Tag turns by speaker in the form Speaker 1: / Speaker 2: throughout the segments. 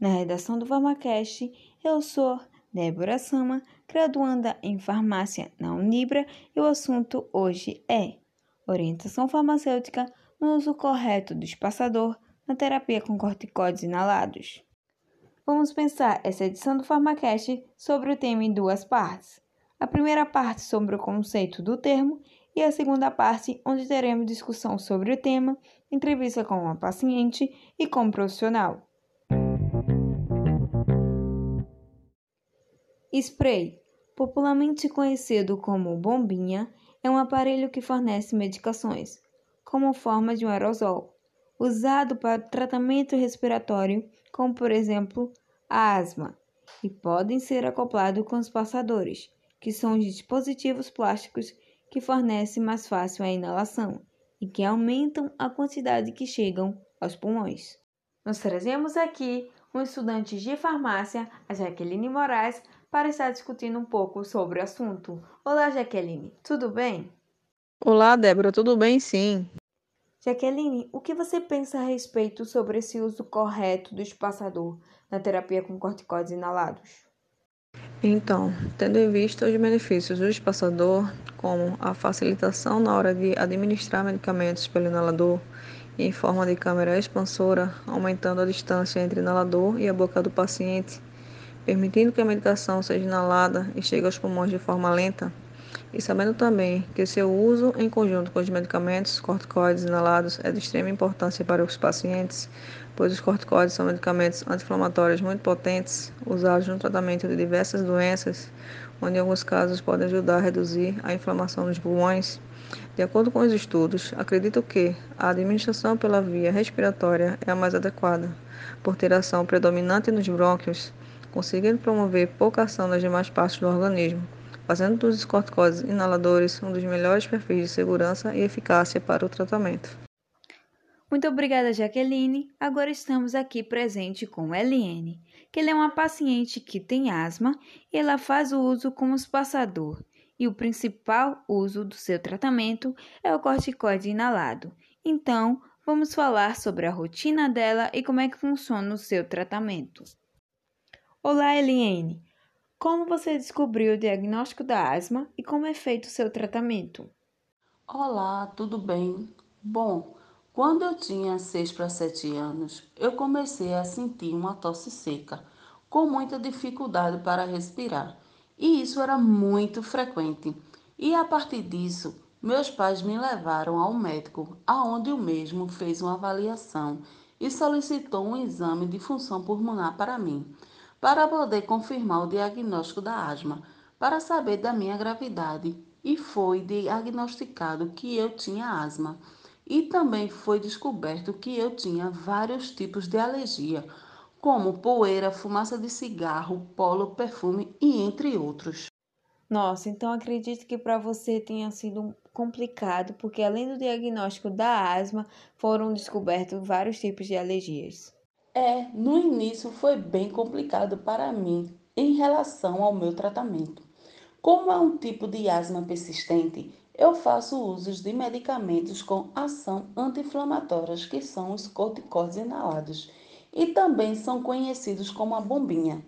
Speaker 1: Na redação do Farmacast, eu sou Débora Sama, graduanda em farmácia na Unibra, e o assunto hoje é orientação farmacêutica no uso correto do espaçador na terapia com corticoides inalados. Vamos pensar essa edição do Farmacast sobre o tema em duas partes. A primeira parte sobre o conceito do termo e a segunda parte onde teremos discussão sobre o tema, entrevista com uma paciente e com um profissional. Spray, popularmente conhecido como bombinha, é um aparelho que fornece medicações, como forma de um aerosol, usado para tratamento respiratório, como por exemplo a asma, e podem ser acoplados com os passadores, que são dispositivos plásticos que fornecem mais fácil a inalação e que aumentam a quantidade que chegam aos pulmões. Nós trazemos aqui um estudante de farmácia, a Jaqueline Moraes, para estar discutindo um pouco sobre o assunto. Olá, Jaqueline, tudo bem?
Speaker 2: Olá, Débora, tudo bem? Sim.
Speaker 1: Jaqueline, o que você pensa a respeito sobre esse uso correto do espaçador na terapia com corticoides inalados?
Speaker 2: Então, tendo em vista os benefícios do espaçador, como a facilitação na hora de administrar medicamentos pelo inalador em forma de câmera expansora, aumentando a distância entre o inalador e a boca do paciente, permitindo que a medicação seja inalada e chegue aos pulmões de forma lenta, e sabendo também que seu uso em conjunto com os medicamentos corticoides inalados é de extrema importância para os pacientes, pois os corticoides são medicamentos anti-inflamatórios muito potentes, usados no tratamento de diversas doenças, onde em alguns casos podem ajudar a reduzir a inflamação nos pulmões. De acordo com os estudos, acredito que a administração pela via respiratória é a mais adequada, por ter ação predominante nos brônquios conseguindo promover pouca ação nas demais partes do organismo, fazendo dos corticoides inaladores um dos melhores perfis de segurança e eficácia para o tratamento.
Speaker 1: Muito obrigada, Jaqueline. Agora estamos aqui presente com Eliane, que ela é uma paciente que tem asma e ela faz o uso como espaçador. E o principal uso do seu tratamento é o corticoide inalado. Então, vamos falar sobre a rotina dela e como é que funciona o seu tratamento. Olá, Eliane. Como você descobriu o diagnóstico da asma e como é feito o seu tratamento?
Speaker 3: Olá, tudo bem? Bom, quando eu tinha 6 para 7 anos, eu comecei a sentir uma tosse seca, com muita dificuldade para respirar, e isso era muito frequente. E a partir disso, meus pais me levaram ao médico, aonde o mesmo fez uma avaliação e solicitou um exame de função pulmonar para mim para poder confirmar o diagnóstico da asma, para saber da minha gravidade, e foi diagnosticado que eu tinha asma. E também foi descoberto que eu tinha vários tipos de alergia, como poeira, fumaça de cigarro, polo, perfume e entre outros.
Speaker 1: Nossa, então acredito que para você tenha sido complicado, porque além do diagnóstico da asma, foram descobertos vários tipos de alergias.
Speaker 3: É, no início foi bem complicado para mim em relação ao meu tratamento. Como é um tipo de asma persistente, eu faço uso de medicamentos com ação anti-inflamatória, que são os corticoides inalados, e também são conhecidos como a bombinha.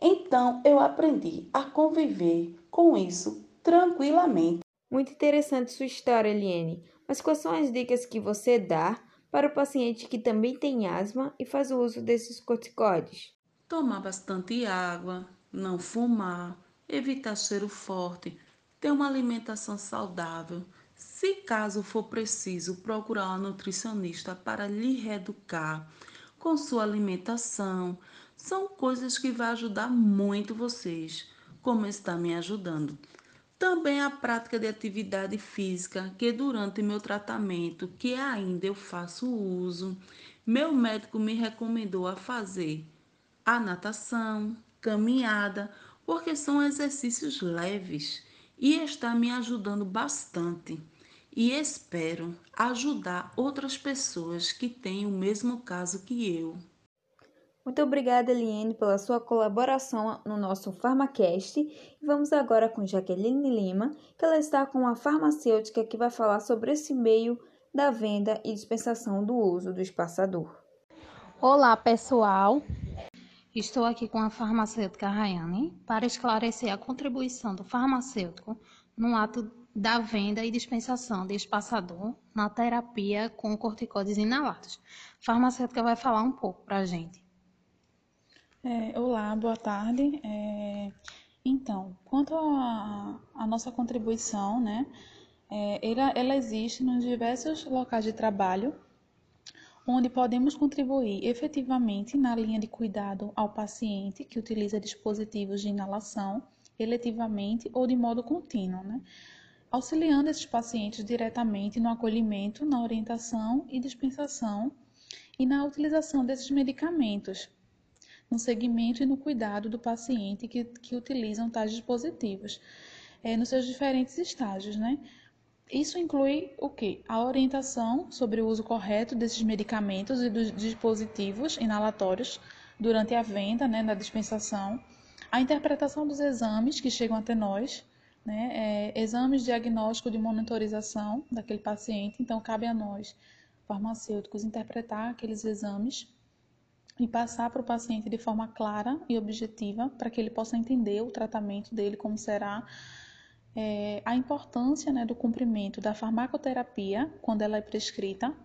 Speaker 3: Então, eu aprendi a conviver com isso tranquilamente.
Speaker 1: Muito interessante sua história, Eliane. Mas quais são as dicas que você dá para o paciente que também tem asma e faz o uso desses corticoides?
Speaker 3: Tomar bastante água, não fumar, evitar cheiro forte, ter uma alimentação saudável. Se caso for preciso, procurar uma nutricionista para lhe reeducar com sua alimentação. São coisas que vão ajudar muito vocês, como está me ajudando. Também a prática de atividade física, que durante meu tratamento, que ainda eu faço uso, meu médico me recomendou a fazer a natação, caminhada, porque são exercícios leves e está me ajudando bastante. E espero ajudar outras pessoas que têm o mesmo caso que eu.
Speaker 1: Muito obrigada, Eliane, pela sua colaboração no nosso Farmacast. E vamos agora com Jaqueline Lima, que ela está com uma farmacêutica que vai falar sobre esse meio da venda e dispensação do uso do espaçador.
Speaker 4: Olá, pessoal. Estou aqui com a farmacêutica Rayane para esclarecer a contribuição do farmacêutico no ato da venda e dispensação de espaçador na terapia com corticoides inalados. A farmacêutica vai falar um pouco para a gente.
Speaker 5: É, olá, boa tarde. É, então, quanto à nossa contribuição, né, é, ela, ela existe nos diversos locais de trabalho onde podemos contribuir efetivamente na linha de cuidado ao paciente que utiliza dispositivos de inalação, eletivamente ou de modo contínuo, né? auxiliando esses pacientes diretamente no acolhimento, na orientação e dispensação e na utilização desses medicamentos, no segmento e no cuidado do paciente que, que utilizam tais dispositivos, é, nos seus diferentes estágios, né? Isso inclui o que? A orientação sobre o uso correto desses medicamentos e dos dispositivos inalatórios durante a venda, né, na dispensação, a interpretação dos exames que chegam até nós, né, é, exames diagnóstico de monitorização daquele paciente, então cabe a nós, farmacêuticos, interpretar aqueles exames e passar para o paciente de forma clara e objetiva para que ele possa entender o tratamento dele, como será é, a importância né, do cumprimento da farmacoterapia quando ela é prescrita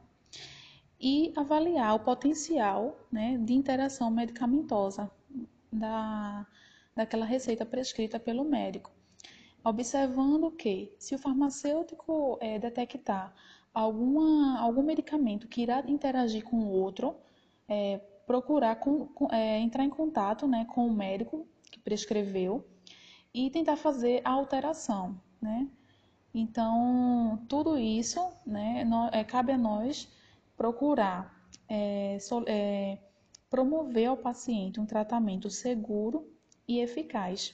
Speaker 5: e avaliar o potencial né, de interação medicamentosa da, daquela receita prescrita pelo médico. Observando que, se o farmacêutico é, detectar alguma, algum medicamento que irá interagir com o outro, é, procurar com, com, é, entrar em contato né, com o médico que prescreveu e tentar fazer a alteração, né? Então, tudo isso, né, é, cabe a nós procurar é, so, é, promover ao paciente um tratamento seguro e eficaz.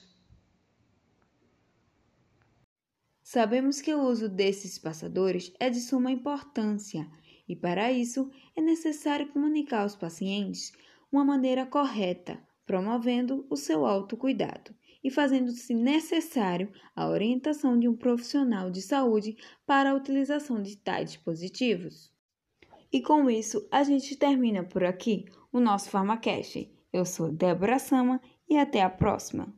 Speaker 1: Sabemos que o uso desses passadores é de suma importância e, para isso, é necessário comunicar aos pacientes uma maneira correta, promovendo o seu autocuidado e fazendo-se necessário a orientação de um profissional de saúde para a utilização de tais dispositivos. E com isso, a gente termina por aqui o nosso PharmaCast. Eu sou Débora Sama e até a próxima!